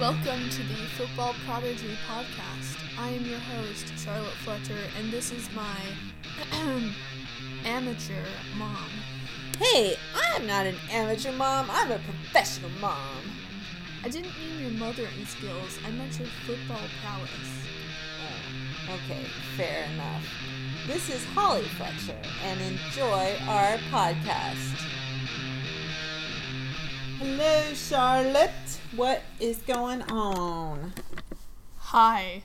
Welcome to the Football Prodigy podcast. I am your host, Charlotte Fletcher, and this is my amateur mom. Hey, I'm not an amateur mom. I'm a professional mom. I didn't mean your mothering skills, I meant your football prowess. Oh, okay, fair enough. This is Holly Fletcher, and enjoy our podcast. Hello, Charlotte. What is going on? Hi.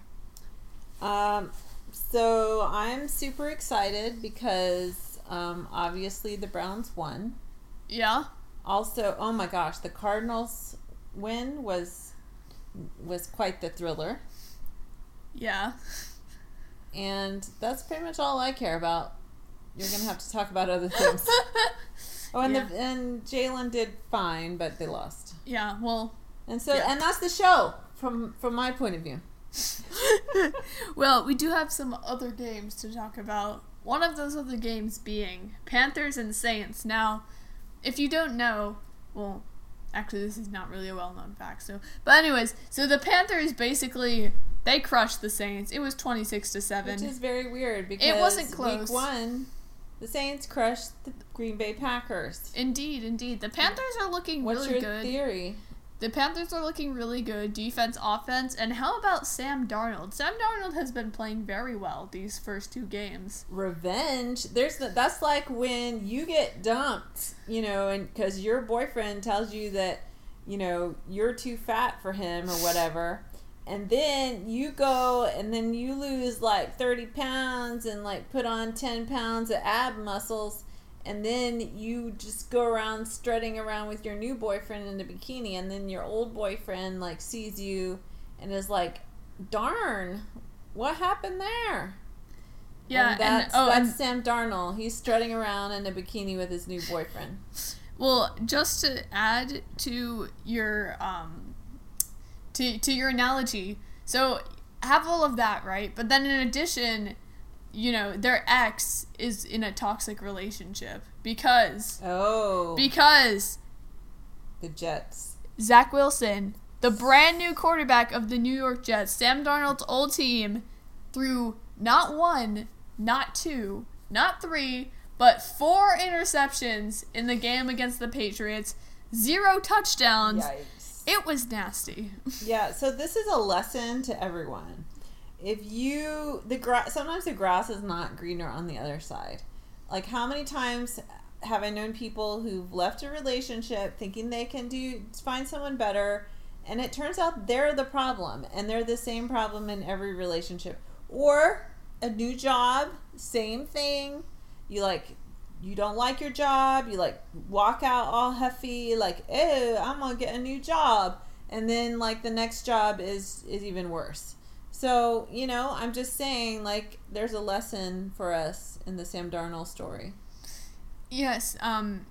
Um, so I'm super excited because um, obviously the Browns won. Yeah? Also, oh my gosh, the Cardinals win was was quite the thriller. Yeah. And that's pretty much all I care about. You're gonna have to talk about other things. Oh, and Yeah. the and Jalen did fine, but they lost. yeah, well, And so, Yeah. and that's the show from from my point of view. well, we do have some other games to talk about. One of those other games being Panthers and Saints. Now, if you don't know, well, actually, this is not really a well-known fact. So, but anyways, so the Panthers basically they crushed the Saints. It was twenty-six to seven. Which is very weird because it wasn't close. Week one, the Saints crushed the Green Bay Packers. Indeed, indeed. The Panthers are looking What's really your theory? The Panthers are looking really good, defense, offense, and how about Sam Darnold? Sam Darnold has been playing very well these first two games. Revenge. There's the, that's like when you get dumped, you know, and because your boyfriend tells you that, you know, you're too fat for him or whatever. And then you go and then you lose like 30 pounds and like put on 10 pounds of ab muscles. And then you just go around strutting around with your new boyfriend in a bikini. And then your old boyfriend like sees you and is like, darn, what happened there? Yeah, and that's, oh, that's and Sam Darnold. He's strutting around in a bikini with his new boyfriend. well, just to add to your um, to to your analogy, so have all of that right, but then in addition, you know, their ex is in a toxic relationship because Oh, because the Jets. Zach Wilson, the brand new quarterback of the New York Jets, Sam Darnold's old team, threw not one, not two, not three, but four interceptions in the game against the Patriots, zero touchdowns. Yikes. It was nasty. Yeah, so this is a lesson to everyone. If you the grass, sometimes the grass is not greener on the other side. Like how many times have I known people who've left a relationship thinking they can do find someone better, and it turns out they're the problem, and they're the same problem in every relationship. Or a new job, same thing. You like you don't like your job, you like walk out all huffy, like, oh, I'm gonna get a new job and then like the next job is is even worse so you know i'm just saying like there's a lesson for us in the sam darnold story Yes, um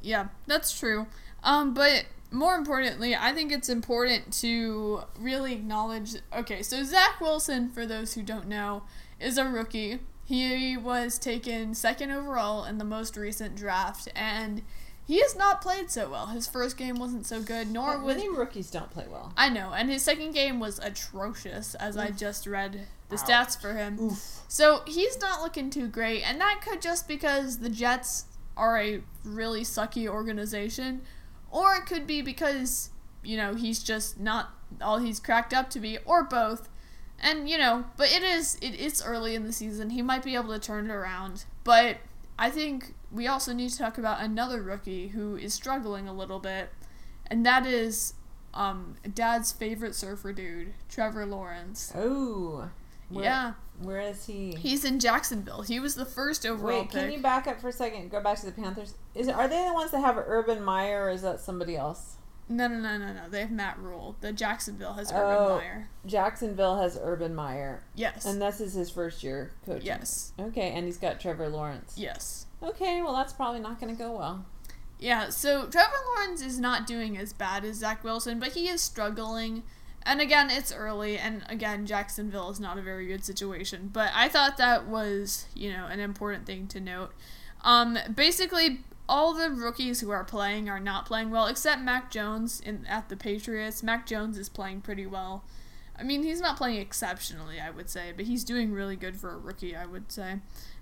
yeah, that's true. Um but more importantly, I think it's important to really acknowledge okay, so Zach Wilson, for those who don't know, is a rookie. He was taken second overall in the most recent draft and he has not played so well. His first game wasn't so good, nor was many rookies don't play well I know, and his second game was atrocious as I just read the Ouch. stats for him. oof So he's not looking too great, and that could just because the Jets are a really sucky organization, or it could be because you know he's just not all he's cracked up to be, or both. And you know, but it is it is early in the season. He might be able to turn it around, but I think we also need to talk about another rookie who is struggling a little bit, and that is um Dad's favorite surfer dude, Trevor Lawrence. oh where, Yeah. where is he He's in Jacksonville. He was the first overall wait pick. can you back up for a second go back to the panthers is are they the ones that have urban meyer or is that somebody else no, no, no, no, no. They have Matt Rhule. The Jacksonville has Urban Oh. Meyer. jacksonville has urban meyer Yes. and this is his first year coaching yes. okay and he's got trevor lawrence Yes. Okay well that's probably not going to go well Yeah. So Trevor Lawrence is not doing as bad as Zach Wilson, but he is struggling. And again, it's early, and again, Jacksonville is not a very good situation. But I thought that was, you know, an important thing to note. Um, basically, all the rookies who are playing are not playing well, except Mac Jones in at the Patriots. Mac Jones is playing pretty well. I mean, he's not playing exceptionally, I would say, but he's doing really good for a rookie, I would say,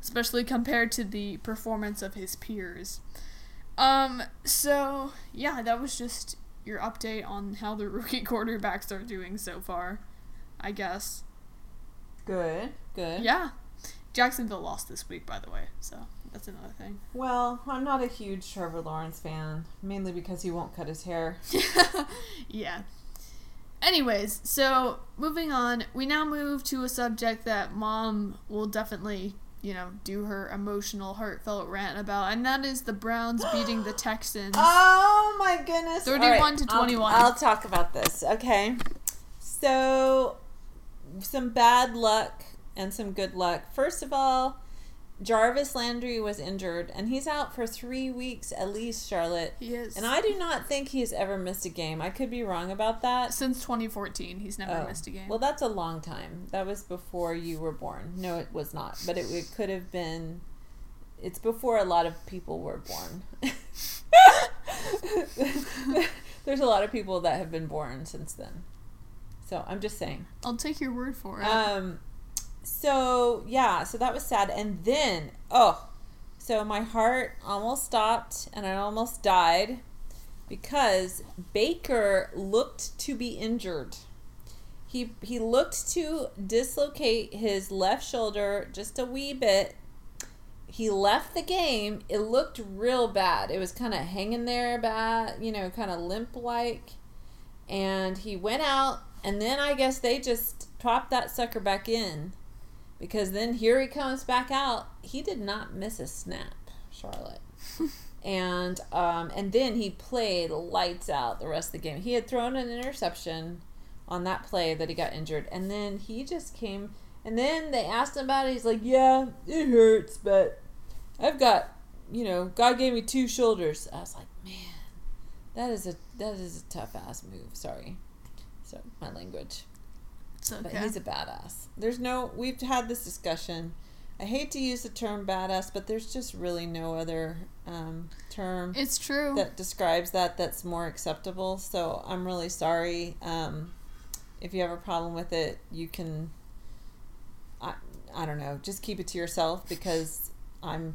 especially compared to the performance of his peers. Um, so yeah, that was just your update on how the rookie quarterbacks are doing so far, I guess. Good. Good. Yeah. Jacksonville lost this week, by the way, so that's another thing. Well, I'm not a huge Trevor Lawrence fan, mainly because he won't cut his hair. yeah. Anyways, so moving on, we now move to a subject that mom will definitely, you know, do her emotional, heartfelt rant about, and that is the Browns beating the Texans. Oh my goodness. 31 All to I'll- 21. I'll, talk about this. Okay. So, some bad luck and some good luck. First of all, Jarvis Landry was injured and he's out for three weeks at least, Charlotte. He is. And I do not think he's ever missed a game. I could be wrong about that. Since 2014, he's never Oh. missed a game. Well, that's a long time. That was before you were born. No, it was not. But it, it could have been. It's before a lot of people were born. There's a lot of people that have been born since then. So I'm just saying. I'll take your word for it. Um, so yeah, so that was sad, and then oh, so my heart almost stopped, and I almost died because Baker looked to be injured. He he looked to dislocate his left shoulder just a wee bit. He left the game. It looked real bad. It was kind of hanging there, bad, you know, kind of limp like. And he went out, and then I guess they just popped that sucker back in because then here he comes back out. He did not miss a snap, Charlotte. and um, and then he played lights out the rest of the game. He had thrown an interception on that play that he got injured, and then he just came. And then they asked him about it. He's like, "Yeah, it hurts, but I've got, you know, God gave me two shoulders." I was like, "Man, that is a that is a tough ass move." Sorry, so my language. It's But he's a badass. There's no. We've had this discussion. I hate to use the term badass, but there's just really no other um, term It's true. that describes that that's more acceptable. So I'm really sorry. Um, if you have a problem with it, you can. I I don't know. Just keep it to yourself because I'm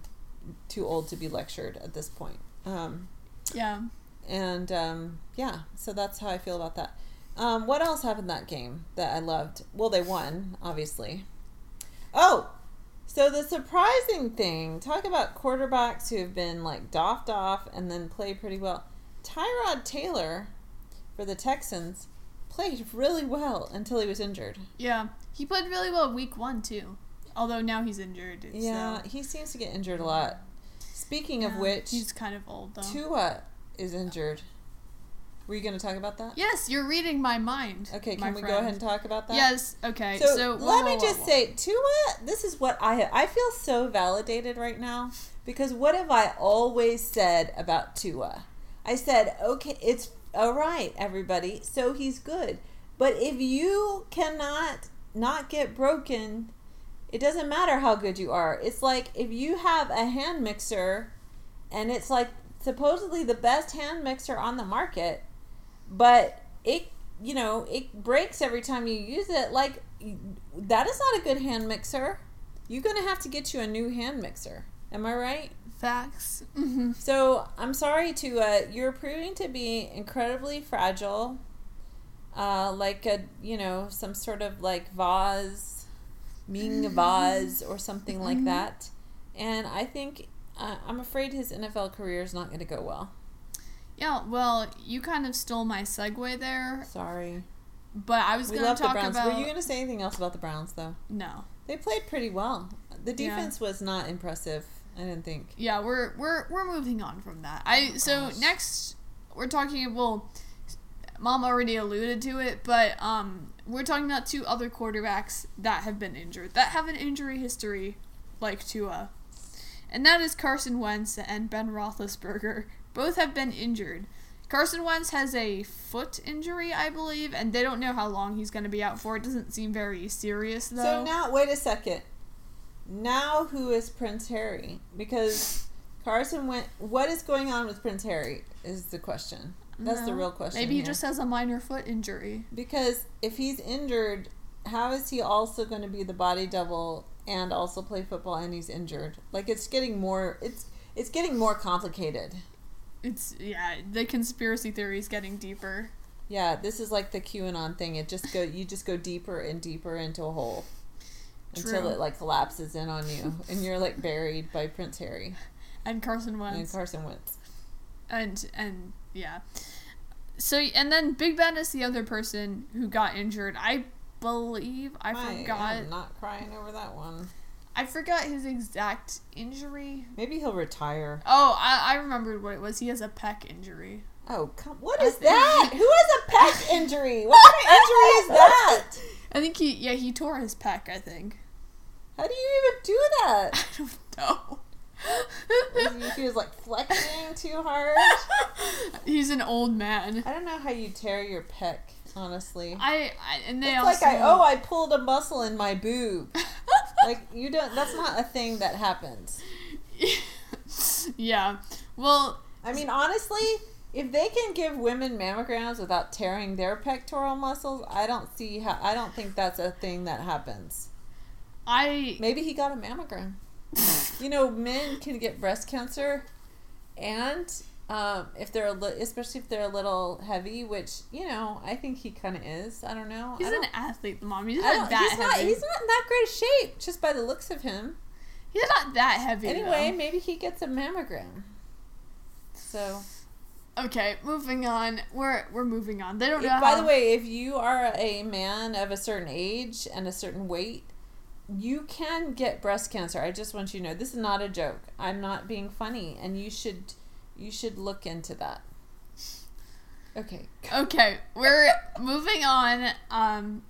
too old to be lectured at this point. Um, yeah. and um, yeah, so that's how I feel about that. Um, what else happened that game that I loved? Well, they won, obviously. Oh, so the surprising thing talk about quarterbacks who have been like doffed off and then play pretty well. Tyrod Taylor for the Texans played really well until he was injured. Yeah. He played really well week one, too. Although now he's injured. Yeah, so- he seems to get injured a lot. Speaking of which, he's kind of old, though. Tua is injured. Were you going to talk about that? Yes, you're reading my mind. Okay, can we go ahead and talk about that? Yes. Okay. So, So, let whoa, me whoa, just whoa, say, Tua, this is what I I feel so validated right now because what have I always said about Tua? I said, okay, it's all right, everybody. So he's good, but if you cannot not get broken, it doesn't matter how good you are. It's like if you have a hand mixer, and it's like supposedly the best hand mixer on the market, but it you know it breaks every time you use it. Like that is not a good hand mixer. You're gonna have to get you a new hand mixer. Am i right? Facts. hmm so i'm sorry to uh you're proving to be incredibly fragile uh like a you know some sort of like vase Ming vase or something like Mhm. that. And i think uh, i'm afraid his nfl career is not going to go well Yeah. Well, you kind of stole my segue there, sorry but I was going to the talk browns about. were you going to say anything else about the browns though no. They played pretty well. The Yeah. defense was not impressive. I didn't think. Yeah, we're we're we're moving on from that. I so Oh, gosh. next we're talking. Well, mom already alluded to it, but um, we're talking about two other quarterbacks that have been injured that have an injury history like Tua, and that is Carson Wentz and Ben Roethlisberger. Both have been injured. Carson Wentz has a foot injury, I believe, and they don't know how long he's going to be out for. It doesn't seem very serious though. So now, wait a second. Now, who is Prince Harry? Because Carson went. What is going on with Prince Harry? Is the question. That's the real question. Maybe he here. just has a minor foot injury. because if he's injured, how is he also going to be the body double and also play football and he's injured? Like it's getting more. It's it's getting more complicated. It's yeah, the conspiracy theory is getting deeper. Yeah, this is like the QAnon thing. It just go you just go deeper and deeper into a hole until it like collapses in on you and you're like buried by Prince Harry And Carson Wentz. and Carson Wentz. and and yeah so and then big ben is the other person who got injured i believe i forgot am not crying over that one. I forgot his exact injury Maybe he'll retire. oh i, I remembered what it was he has a pec injury Oh, come! What is that? Who has a pec injury? What kind of injury is that? i think he yeah he tore his pec i think How do you even do that? i don't know he was like flexing too hard. he's an old man I don't know how you tear your pec, honestly. I, I and they It's also like I oh I pulled a muscle in my boob. like you don't. That's not a thing that happens. yeah well I mean, honestly, if they can give women mammograms without tearing their pectoral muscles, I don't see how. I don't think that's a thing that happens. i Maybe he got a mammogram. you know, men can get breast cancer, and um, if they're a li- especially if they're a little heavy, which you know, I think he kind of is. I don't know. he's I an don't, athlete mom he's not don't- that he's not. heavy He's not in that great shape, just by the looks of him. he's not that heavy Anyway, though. maybe he gets a mammogram. So, Okay, moving on. We're we're moving on. They don't if- know. by the way, if you are a man of a certain age and a certain weight, you can get breast cancer. I just want you to know this is not a joke. I'm not being funny, and you should you should look into that. Okay. Okay, we're moving on um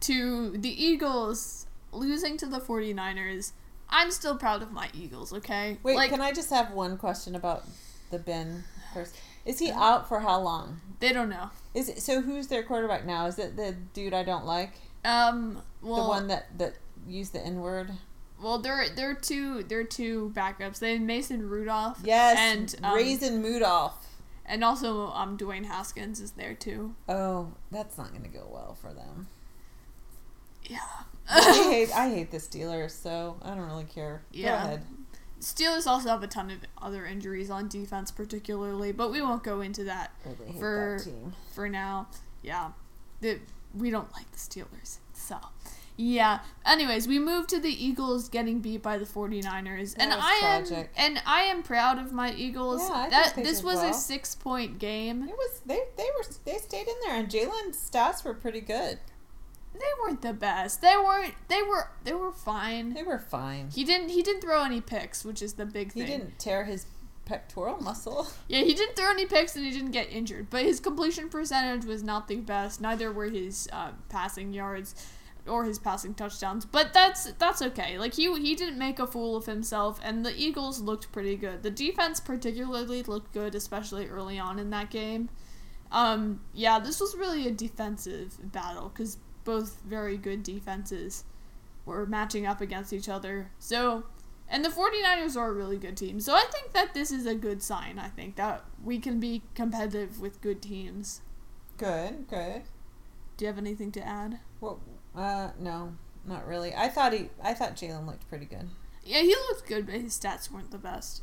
to the Eagles losing to the 49ers. I'm still proud of my Eagles, okay? Wait, like can I just have one question about the Ben? Is he out for how long? they don't know. Is it, so who's their quarterback now? Is it the dude I don't like? Um well the one that that used the N word? Well they're they're two they're two backups. They have Mason Rudolph Yes, and um, Raisin Moodolph. and also um Dwayne Haskins is there too. Oh, that's not going to go well for them. Yeah. I hate I hate the Steelers, so I don't really care. Yeah. Go ahead. Steelers also have a ton of other injuries on defense, particularly, but we won't go into that Really For- that for now. Yeah, the, we don't like the Steelers. So, yeah. Anyways, we moved to the Eagles getting beat by the 49ers, and That was I tragic. am and I am proud of my Eagles. Yeah, I think that this was well. a six point game. It was they they were they stayed in there, and Jalen's stats were pretty good. They weren't the best. They weren't. They were. They were fine. They were fine. He didn't. He didn't throw any picks, which is the big thing. He didn't tear his pectoral muscle. Yeah, he didn't throw any picks and he didn't get injured, but his completion percentage was not the best. Neither were his uh, passing yards or his passing touchdowns. But that's that's okay. Like he he didn't make a fool of himself, and the Eagles looked pretty good. The defense particularly looked good, especially early on in that game. Um, yeah, this was really a defensive battle because both very good defenses were matching up against each other. So and the 49ers are a really good team. So I think that this is a good sign. I think that we can be competitive with good teams. Good, good. Do you have anything to add? Well, uh, no, not really. I thought he, I thought Jalen looked pretty good. Yeah, he looked good, but his stats weren't the best.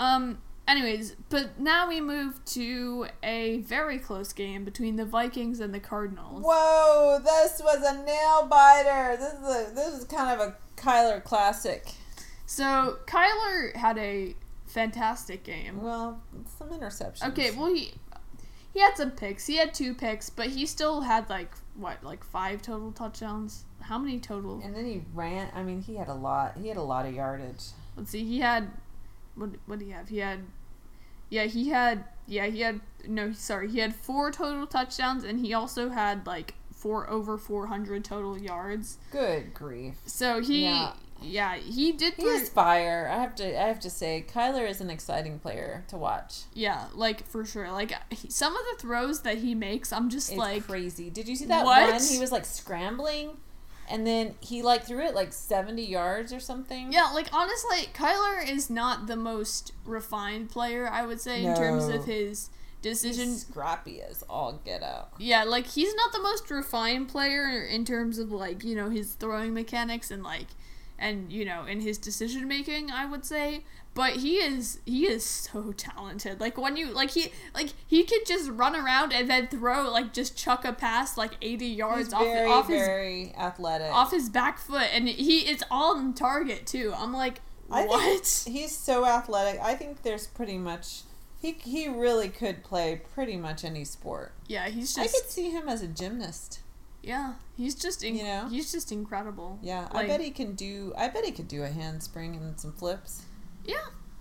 Um, anyways, but now we move to a very close game between the Vikings and the Cardinals. Whoa, this was a nail biter. This is a, this is kind of a Kyler classic. So Kyler had a fantastic game. Well, some interceptions. Okay, well he he had some picks. He had two picks, but he still had like what, like five total touchdowns? How many total? And then he ran. I mean, he had a lot. He had a lot of yardage. Let's see. He had what? What did he have? He had yeah. He had yeah. He had no. Sorry. He had four total touchdowns, and he also had like four over four hundred total yards. Good grief. So he Yeah. Yeah, he did. He is fire. I have to. I have to say, Kyler is an exciting player to watch. yeah, like for sure. Like he, some of the throws that he makes, I'm just It's like crazy. Did you see that What? one? He was like scrambling, and then he like threw it like 70 yards or something. Yeah, like honestly, Kyler is not the most refined player, I would say, in terms of his decision. He's scrappy as all get out. Yeah, like he's not the most refined player in terms of like, you know, his throwing mechanics and like and you know, in his decision making, I would say. But he is he is so talented. Like when you like he like he could just run around and then throw like just chuck a pass like 80 yards He's off very, off his very athletic. off his back foot and he it's on target too. I'm like I what? he's so athletic. I think there's pretty much he he really could play pretty much any sport. yeah, he's just. I could see him as a gymnast. Yeah, he's just in, You know? he's just incredible. Yeah, I bet he can do. I bet he could do a handspring and some flips. Yeah.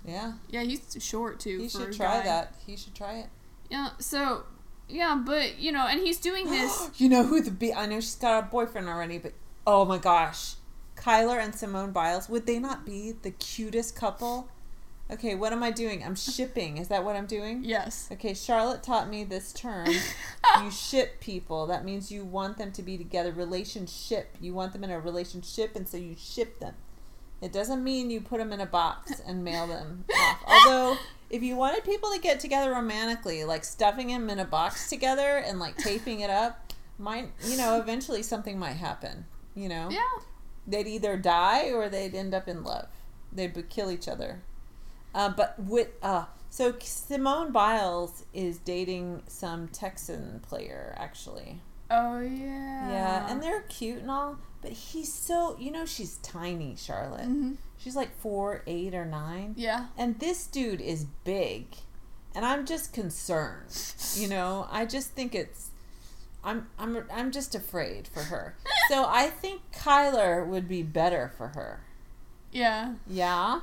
Yeah, Yeah, he's short too. he should try guy. that. He should try it. Yeah, so yeah, but you know, and he's doing this. you know who the be? I know she's got a boyfriend already, but oh my gosh, Kyler and Simone Biles. Would they not be the cutest couple? Okay, what am I doing? I'm shipping. Is that what I'm doing? yes. Okay, Charlotte taught me this term. you ship people. That means you want them to be together. Relationship. You want them in a relationship, and so you ship them. It doesn't mean you put them in a box and mail them off. Although, if you wanted people to get together romantically, like stuffing them in a box together and like taping it up, might you know eventually something might happen. You know, Yeah. they'd either die or they'd end up in love. They'd kill each other. Uh, but with uh, so Simone Biles is dating some Texan player actually. Oh yeah. Yeah, and they're cute and all, but he's so you know she's tiny, Charlotte. Mm-hmm. She's like four, eight, or nine, Yeah. and this dude is big, and I'm just concerned. You know, I just think it's. I'm I'm I'm just afraid for her. So I think Kyler would be better for her. Yeah. Yeah.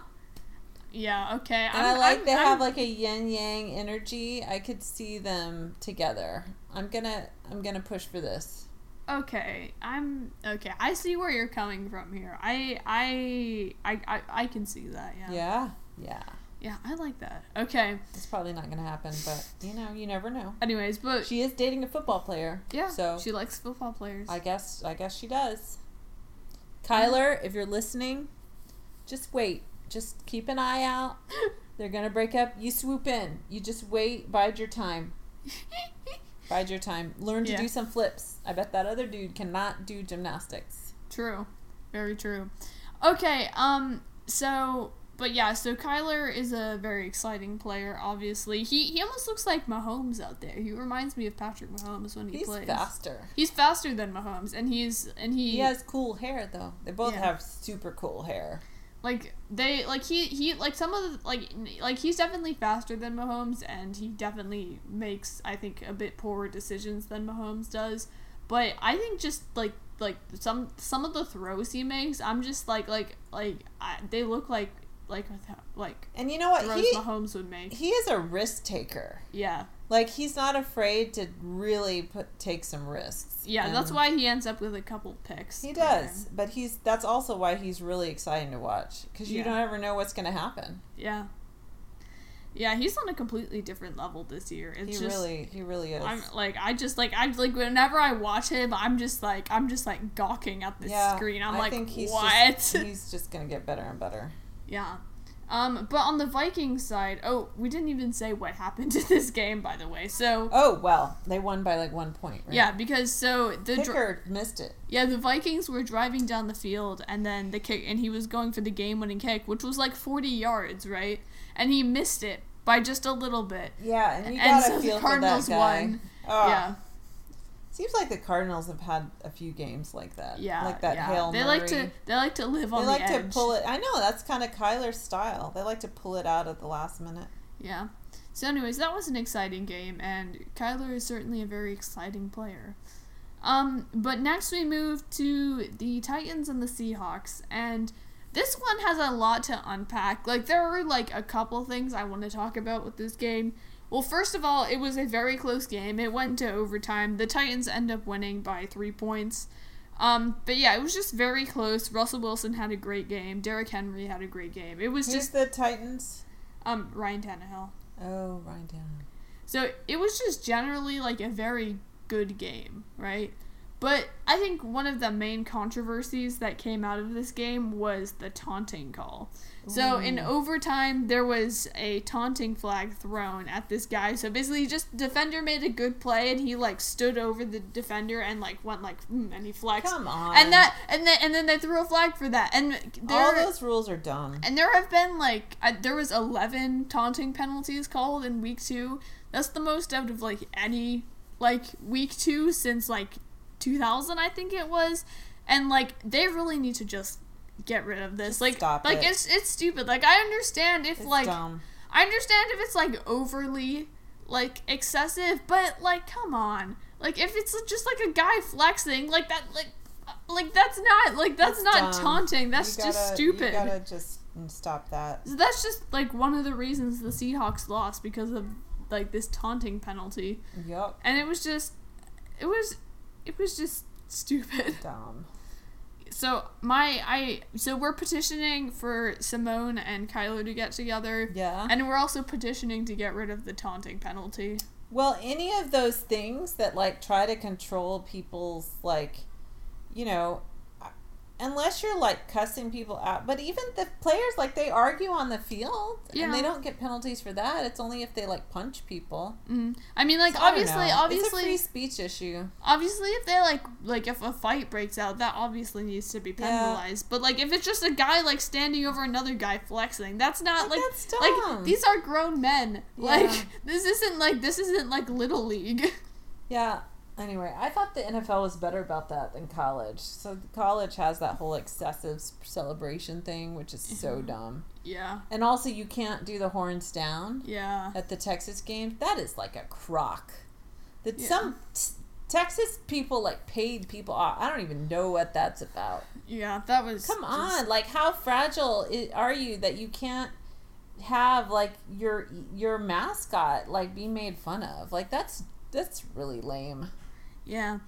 Yeah. Okay. And i like they have like a yin yang energy. I could see them together. I'm gonna I'm gonna push for this. Okay. I'm okay. I see where you're coming from here. I I I I, I can see that. Yeah. Yeah. Yeah. Yeah. I like that. Okay. It's probably not gonna happen, but you know, you never know. Anyways, but She is dating a football player. yeah, So she likes football players. I guess I guess she does. Kyler, if you're listening, just wait. Just keep an eye out. They're gonna break up. You swoop in. You just wait. Bide your time. Bide your time. Learn to Yeah. do some flips. I bet that other dude cannot do gymnastics. True. Very true. Okay, um so but yeah, so Kyler is a very exciting player, obviously. He he almost looks like Mahomes out there. He reminds me of Patrick Mahomes when he He's plays. He's faster. He's faster than Mahomes and he's and he, He has cool hair though. They both Yeah. have super cool hair. Like they like he he like some of the like like he's definitely faster than Mahomes and he definitely makes I think a bit poorer decisions than Mahomes does. But I think just like like some some of the throws he makes, I'm just like like like I, they look like like like And you know what? throws He Mahomes would make. he is a risk taker. Yeah, Like he's not afraid to really put take some risks. yeah. That's why he ends up with a couple picks. he does. But he's that's also why he's really exciting to watch because you Yeah. don't ever know what's going to happen. Yeah. Yeah, he's on a completely different level this year. It's he just really he really is. I'm like I just like I like whenever I watch him, I'm just like I'm just like gawking at the yeah, screen. I'm I like, think he's what? Just, he's just going to get better and better. yeah. Um, but on the Vikings side, oh, we didn't even say what happened in this game, by the way. So Oh well, they won by like one point. Right? yeah, because so the Kicker missed it. yeah the Vikings were driving down the field, and then the kick, and he was going for the game-winning kick, which was like 40 yards, right? And he missed it by just a little bit. Yeah, and you And so the Cardinals for that guy. won. Oh, Yeah, Seems like the Cardinals have had a few games like that. yeah, like that yeah. Hail They Murray. like to they like to live on. They like the to pull it. I know that's kind of Kyler's style. They like to pull it out at the last minute. Yeah. So, anyways, that was an exciting game, and Kyler is certainly a very exciting player. Um, but next we move to the Titans and the Seahawks, and this one has a lot to unpack. Like, there are like a couple things I want to talk about with this game. Well, first of all, it was a very close game. It went to overtime. The Titans end up winning by three points. Um, but yeah, it was just very close. Russell Wilson had a great game. Derrick Henry had a great game. It was Who's just the Titans? um Ryan Tannehill. Oh, Ryan Tannehill. So it was just generally like a very good game, right? But I think one of the main controversies that came out of this game was the taunting call. So in overtime, there was a taunting flag thrown at this guy. So basically, just defender made a good play, and he like stood over the defender and like went like mm, and he flexed. Come on. And that and then and then they threw a flag for that. And there All those rules are dumb. and there have been like uh, there was 11 taunting penalties called in week 2. That's the most out of like any like week 2 since like 2000 I think it was. And like they really need to just get rid of this. Just like stop like it. it's it's stupid. Like I understand if It's like dumb. I understand if it's like overly like excessive, but like come on. Like if it's just like a guy flexing like that like like that's not like that's, not dumb. taunting. That's You just gotta- stupid. You gotta just stop that. So that's just like one of the reasons the Seahawks lost because of like this taunting penalty. Yup. And it was just it was it was just stupid. Dumb. So my I so we're petitioning for Simone and Kylo to get together. Yeah. And we're also petitioning to get rid of the taunting penalty. Well, any of those things that like try to control people's like, you know, unless you're like cussing people out, but even the players like they argue on the field Yeah. and they don't get penalties for that. It's only if they like punch people. Mm. I mean like So obviously it's a obviously free speech issue. obviously if they like like if a fight breaks out that obviously needs to be Yeah. penalized but like if it's just a guy like standing over another guy flexing that's not Like, like like these are grown men Yeah. like this isn't like this isn't like little league Yeah. Anyway, I thought the NFL was better about that than college. So college has that whole excessive celebration thing, which is so dumb. yeah And also, you can't do the horns down. yeah at the Texas games, that is like a crock. That Yeah. some t- Texas people like paid people off. I don't even know what that's about. yeah that was Come just- on, like how fragile are you that you can't have like your your mascot like be made fun of? Like that's that's really lame. Yeah.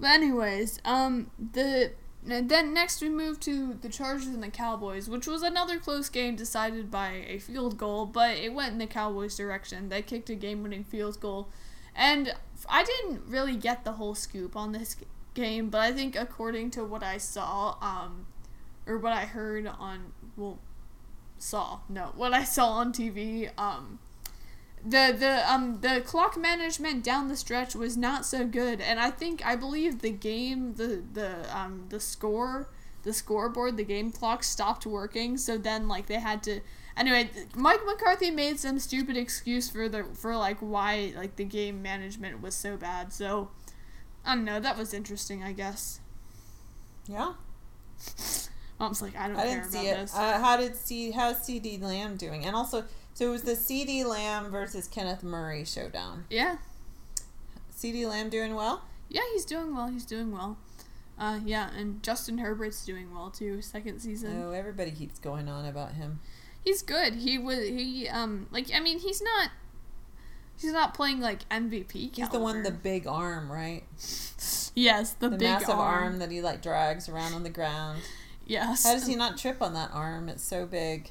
But anyways, um, the then next we move to the Chargers and the Cowboys, which was another close game decided by a field goal, but it went in the Cowboys' direction. They kicked a game-winning field goal, and I didn't really get the whole scoop on this game, but I think according to what I saw, um, or what I heard on well, saw no, what I saw on TV, um, the the um the clock management down the stretch was not so good and i think i believe the game the the um the score the scoreboard the game clock stopped working so then like they had to anyway mike mccarthy made some stupid excuse for the for like why like the game management was so bad so i don't know that was interesting i guess Yeah, mom's like i don't I care didn't about see it. this Uh, how did C how's CeeDee Lamb doing? And also, so it was the CeeDee Lamb versus Kenneth Murray showdown. yeah CeeDee Lamb doing well. yeah he's doing well he's doing well uh yeah and justin herbert's doing well too second season Oh, everybody keeps going on about him. he's good. He was he um like I mean he's not he's not playing like MVP. Caliber. He's the one with the big arm, right? yes the, The, big massive arm. arm. that he like drags around on the ground. Yes. How does he not trip on that arm? It's so big.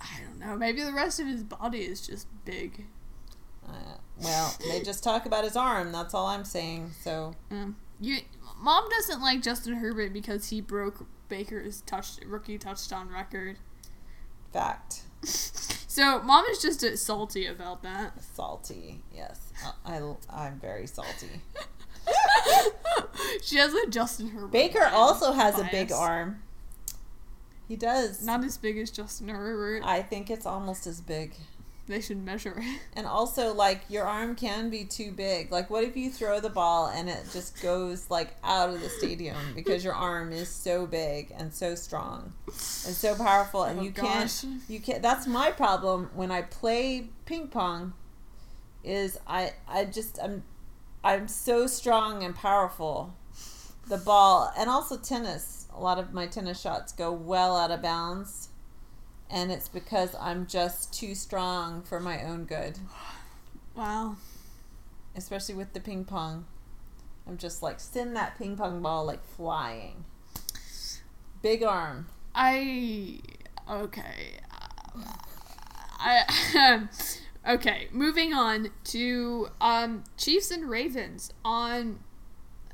I don't know. Maybe the rest of his body is just big. Uh, well, they just talk about his arm. That's all I'm saying. So Um, you mom doesn't like Justin Herbert because he broke Baker's touch rookie touchdown record. fact, So mom is just uh, salty about that. salty. Yes, I, I I'm very salty. she has a Justin Herbert. Baker also has a big arm. He does. Not as big as Justin Herbert. I think it's almost as big. they should measure it. And also, like, your arm can be too big. Like, what if you throw the ball and it just goes, like, out of the stadium because your arm is so big and so strong and so powerful and Oh, you gosh. can't, you can't, that's my problem when I play ping pong is I, I just, I'm, I'm so strong and powerful. The ball, and also tennis, a lot of my tennis shots go well out of bounds. And it's because I'm just too strong for my own good Wow. especially with the ping pong. I'm just like send that ping pong ball like flying. Big arm. I okay. I okay. Moving on to um Chiefs and Ravens on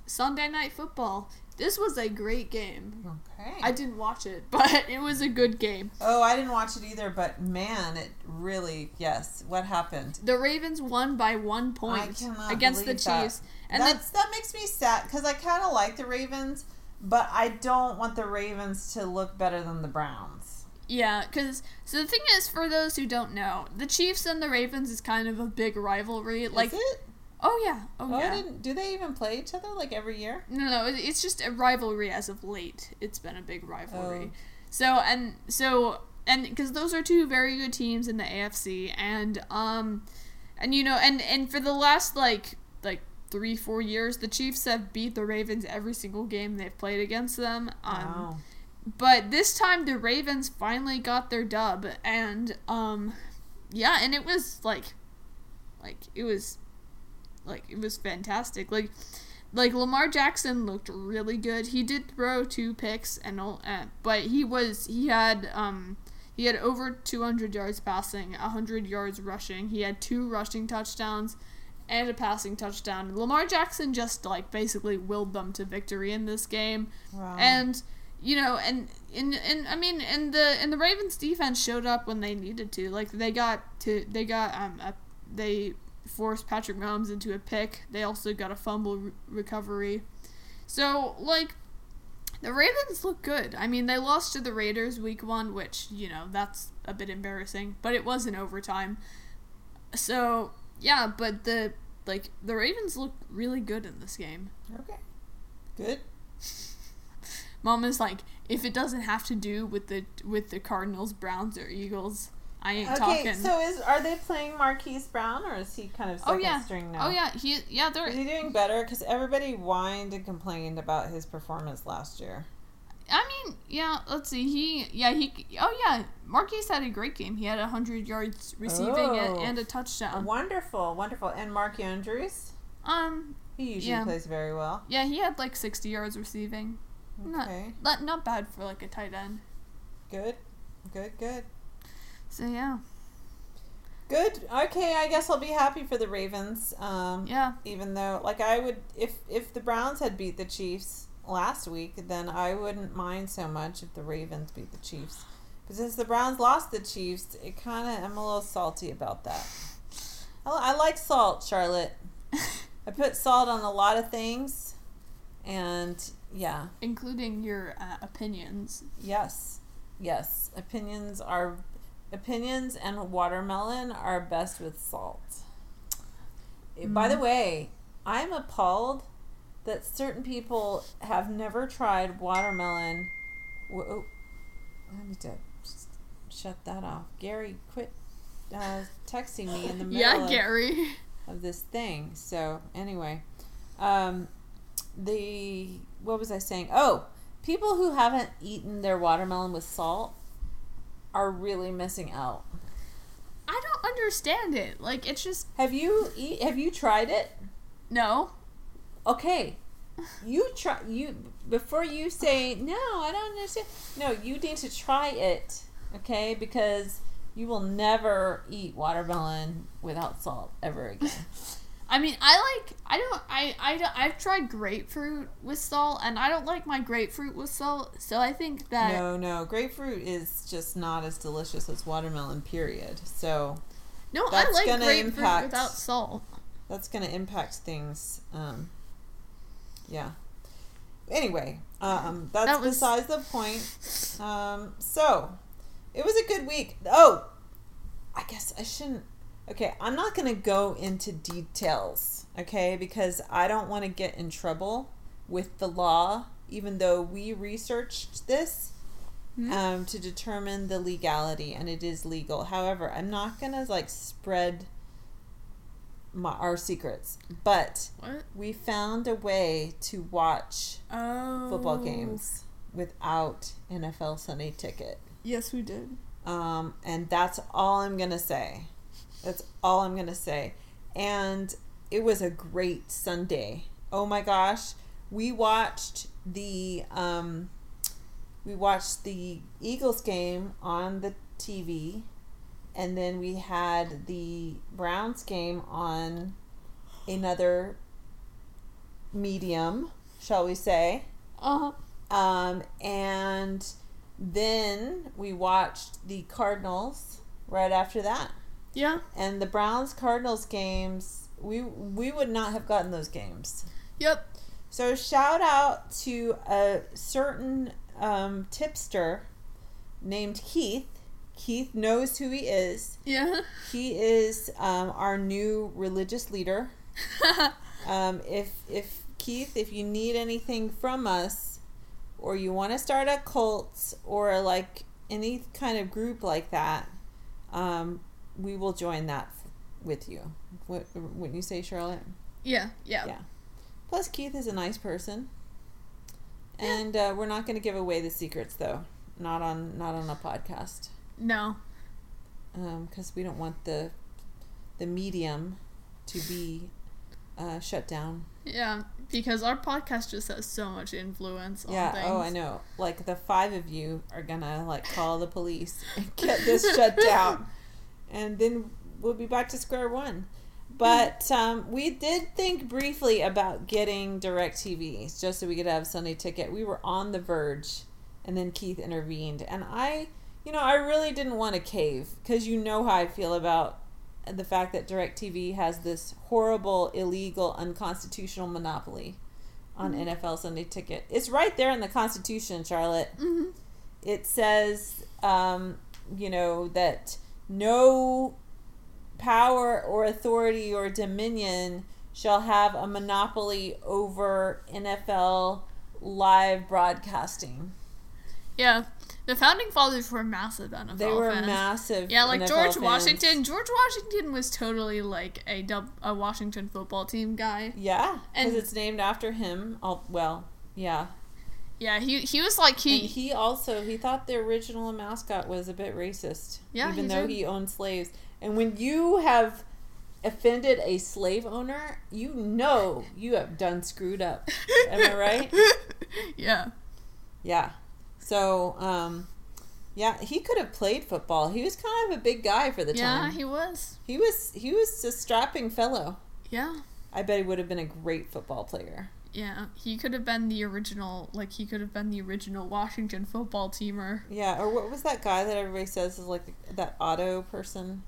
Sunday Night Football. This was a great game. Okay. I didn't watch it, but it was a good game. oh, I didn't watch it either, but man, it really yes. What happened? The Ravens won by one point against the believe that. Chiefs. And That's, that makes me sad because I kind of like the Ravens, but I don't want the Ravens to look better than the Browns. Yeah, because so the thing is, for those who don't know, the Chiefs and the Ravens is kind of a big rivalry. Like, Is it? Oh yeah, oh, Oh, yeah. didn't. Do they even play each other like every year? No, no, it- it's just a rivalry as of late. It's been a big rivalry. Oh. So and so and because those are two very good teams in the AFC, and um, and you know, and and for the last like like three four years, the Chiefs have beat the Ravens every single game they've played against them. Um, wow. but this time the Ravens finally got their dub and um yeah, and it was like like it was like it was fantastic. Like like Lamar Jackson looked really good. He did throw two picks and all uh, but he was he had um he had over 200 yards passing, 100 yards rushing. He had two rushing touchdowns and a passing touchdown. Lamar Jackson just like basically willed them to victory in this game Wow. and you know and and, and i mean and the and the ravens defense showed up when they needed to like they got to they got um a, they forced patrick mahomes into a pick. They also got a fumble re- recovery. So like the ravens look good. I mean they lost to the raiders week one which you know that's a bit embarrassing but it was in overtime. So yeah but the like the ravens look really good in this game. Okay. Good. Mom is like, if it doesn't have to do with the with the Cardinals, Browns, or Eagles, I ain't Okay. talking. So is are they playing Marquise Brown or is he kind of oh second yeah, string now? oh yeah, he yeah they're. Is he doing better? Because everybody whined and complained about his performance last year. I mean, yeah. Let's see. He yeah he oh yeah. Marquise had a great game. He had hundred yards receiving Oh. and, a touchdown. Wonderful, wonderful. And Mark Andrews, Um he usually Yeah. plays very well. yeah he had like sixty yards receiving. Not Okay, not not bad for like a tight end. good, good, good, So yeah good. Okay, I guess I'll be happy for the Ravens. Um, yeah even though, like, I would if if the Browns had beat the Chiefs last week, then I wouldn't mind so much if the Ravens beat the Chiefs. But since the Browns lost the Chiefs, it kind of I'm a little salty about that. I, I like salt, Charlotte. I put salt on a lot of things, and yeah, including your uh, opinions. yes, yes. Opinions are opinions, and watermelon are best with salt. Eh, By the way, I'm appalled that certain people have never tried watermelon. Oh, I need to shut that off. Gary, quit uh, texting me in the middle Yeah, of, of this thing. So anyway, um, the what was I saying? Oh, people who haven't eaten their watermelon with salt are really missing out. I don't understand it. Like it's just Have you eat? Have you tried it? no. Okay, you try you before you say no. I don't understand. No, you need to try it. Okay, because you will never eat watermelon without salt ever again. I mean, I like I don't I I don't, I've tried grapefruit with salt and I don't like my grapefruit with salt. So I think that no, no, grapefruit is just not as delicious as watermelon. Period. So no, I like gonna grapefruit impact- without salt. that's going to impact things. Um, yeah. Anyway, um, that's That was- besides the point. Um, so, it was a good week. Oh, I guess I shouldn't. Okay, I'm not going to go into details, okay, because I don't want to get in trouble with the law, even though we researched this Hmm? um, to determine the legality, and it is legal. However, I'm not going to like spread my, our secrets, but What? we found a way to watch Oh. football games without NFL Sunday ticket. Yes, we did. Um, and that's all I'm going to say. That's all I'm going to say. And it was a great Sunday. Oh my gosh. We watched the um, we watched the Eagles game on the TV and then we had the Browns game on another medium, shall we say. Uh huh. Um, and then we watched the Cardinals right after that. Yeah. And the Browns Cardinals games, we we would not have gotten those games. Yep. So shout out to a certain um, tipster named Keith. Keith knows who he is. Yeah. He is um, our new religious leader. Um, if if Keith, if you need anything from us, or you want to start a cult or like any kind of group like that, um, we will join that with you. What wouldn't you say, Charlotte? yeah. Yeah. Yeah. Plus, Keith is a nice person, and uh, we're not going to give away the secrets though. Not on not on a podcast, No. because we don't want the the medium to be uh, shut down. Yeah. Because our podcast just has so much influence on Yeah. things. Oh, I know. Like the five of you are gonna like call the police and get this shut down, and then we'll be back to square one. But um, we did think briefly about getting Directv just so we could have Sunday ticket. We were on the verge, and then Keith intervened, and I, you know, I really didn't want to cave because you know how I feel about the fact that DirecTV has this horrible, illegal, unconstitutional monopoly on NFL Sunday Ticket. It's right there in the Constitution, Charlotte. hmm It says, um, you know, that no power or authority or dominion shall have a monopoly over NFL live broadcasting. Yeah. The founding fathers were massive NFL They were fans. massive. Yeah, like NFL George fans. Washington. George Washington was totally like a a Washington football team guy. Yeah, because it's named after him. All, well, yeah. Yeah, he he was like he, and he also he thought the original mascot was a bit racist. Yeah, even he though did. he owned slaves. And when you have offended a slave owner, you know you have done screwed up. Am I right? yeah. Yeah. So, um, yeah, he could have played football. He was kind of a big guy for the Yeah, time. Yeah, he was. He was he was a strapping fellow. Yeah. I bet he would have been a great football player. Yeah, he could have been the original, like he could have been the original Washington football teamer. Yeah, or what was that guy that everybody says is like that Otto person?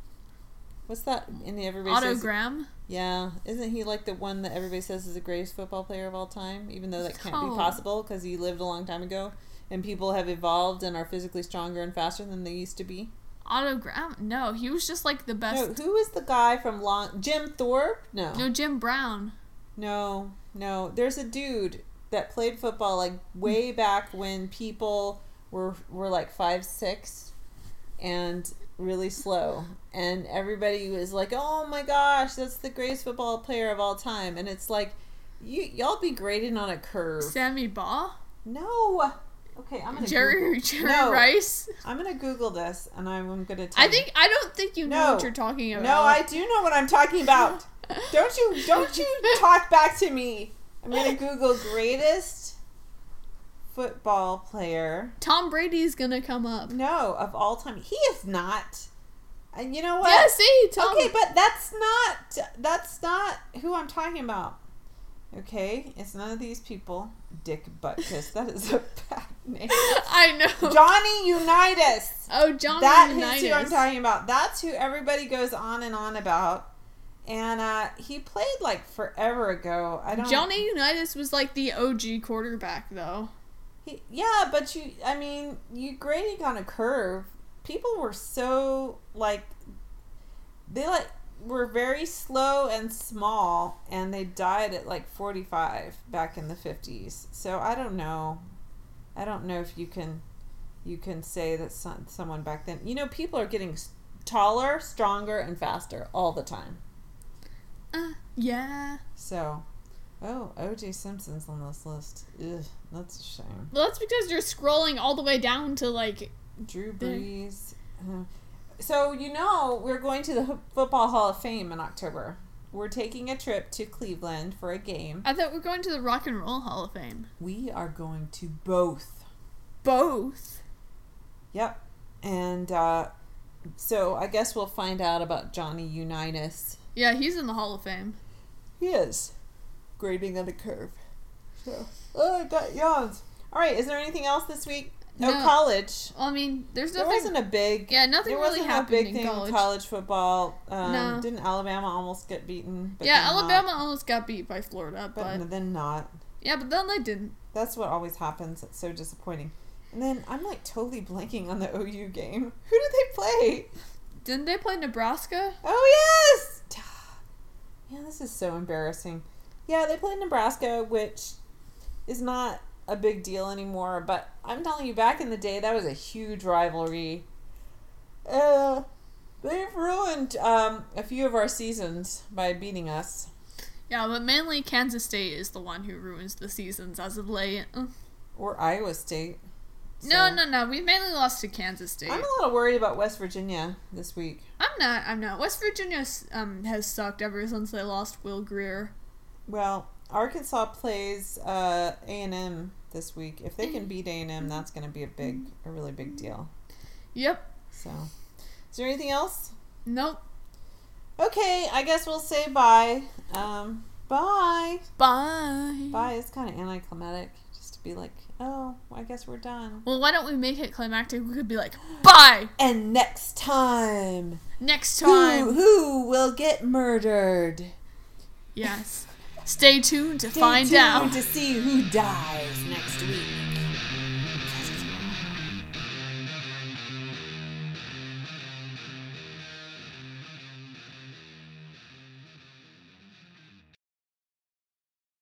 What's that? And everybody says Otto Graham. Yeah, isn't he like the one that everybody says is the greatest football player of all time? Even though that can't be Oh. possible because he lived a long time ago, and people have evolved and are physically stronger and faster than they used to be. Otto Graham. No, he was just like the No, best. who is the guy from Long? Jim Thorpe? No, No, Jim Brown. No, no. There's a dude that played football like way hmm. back when people were were like five six, and really slow, and everybody was like, "Oh my gosh, that's the greatest football player of all time," and it's like. You y'all be graded on a curve. Sammy Baugh. No. Okay, I'm gonna Jerry Google. Jerry No. Rice. I'm gonna Google this, and I'm gonna. Tell I you. think I don't think you know No. what you're talking about. No, I do know what I'm talking about. don't you? Don't you talk back to me. I'm gonna Google greatest football player. Tom Brady's gonna come up. No, of all time. He is not. And you know what? Yeah, see, Tom. Okay, but that's not. That's not who I'm talking about. Okay, it's none of these people. Dick Butkus. That is a bad name. I know. Johnny Unitas. oh, John That is Unitas. who I'm talking about. That's who everybody goes on and on about. And uh, he played like forever ago. I don't. Johnny Unitas was like the OG quarterback, though. He, yeah, but you. I mean, you grading on a curve. People were so like. They like were very slow and small, and they died at like 45 back in the 50s. So I don't know. I don't know if you can. You can say that some, someone back then. You know, people are getting taller, stronger, and faster all the time. Uh, yeah. So, oh, O.J. Simpson's on this list. Ugh, that's a shame. Well, that's because you're scrolling all the way down to like. Drew. Brees. Uh, so you know we're going to the Football Hall of Fame in October. We're taking a trip to Cleveland for a game. I thought we're going to the Rock and Roll Hall of Fame. We are going to both. Both. Yep. And uh, so I guess we'll find out about Johnny Unitas. Yeah, he's in the Hall of Fame. He is. grading on a curve. So, oh, I got yawns. All right, is there anything else this week? No, No. college. Well, I mean, there's nothing. There wasn't a big. yeah, nothing there really wasn't a big in thing college. in college football. Um, No. Didn't Alabama almost get beaten? yeah, then not. Alabama almost got beat by Florida, but but then not. yeah, but then they didn't. That's what always happens. It's so disappointing. And then I'm like totally blanking on the OU game. Who did they play? Didn't they play Nebraska? Oh yes. Yeah, this is so embarrassing. Yeah, they played Nebraska, which is not a big deal anymore. But I'm telling you, back in the day, that was a huge rivalry. Uh, they've ruined um, a few of our seasons by beating us. Yeah, but mainly Kansas State is the one who ruins the seasons as of late. Or Iowa State. No, So- no, no. We've mainly lost to Kansas State. I'm a little worried about West Virginia this week. I'm not. I'm not. West Virginia um, has sucked ever since they lost Will Grier. Well, Arkansas plays uh, A&M this week. If they can beat A&M, that's going to be a big, a really big deal. Yep. So, is there anything else? Nope. Okay, I guess we'll say bye. Um, bye. Bye. Bye. It's kind of anticlimactic just to be like, oh, I guess we're done. Well, why don't we make it climactic? We could be like, bye. And next time, Next who time. who will get murdered? Yes. Stay tuned to Stay find tuned out. to see who dies next week.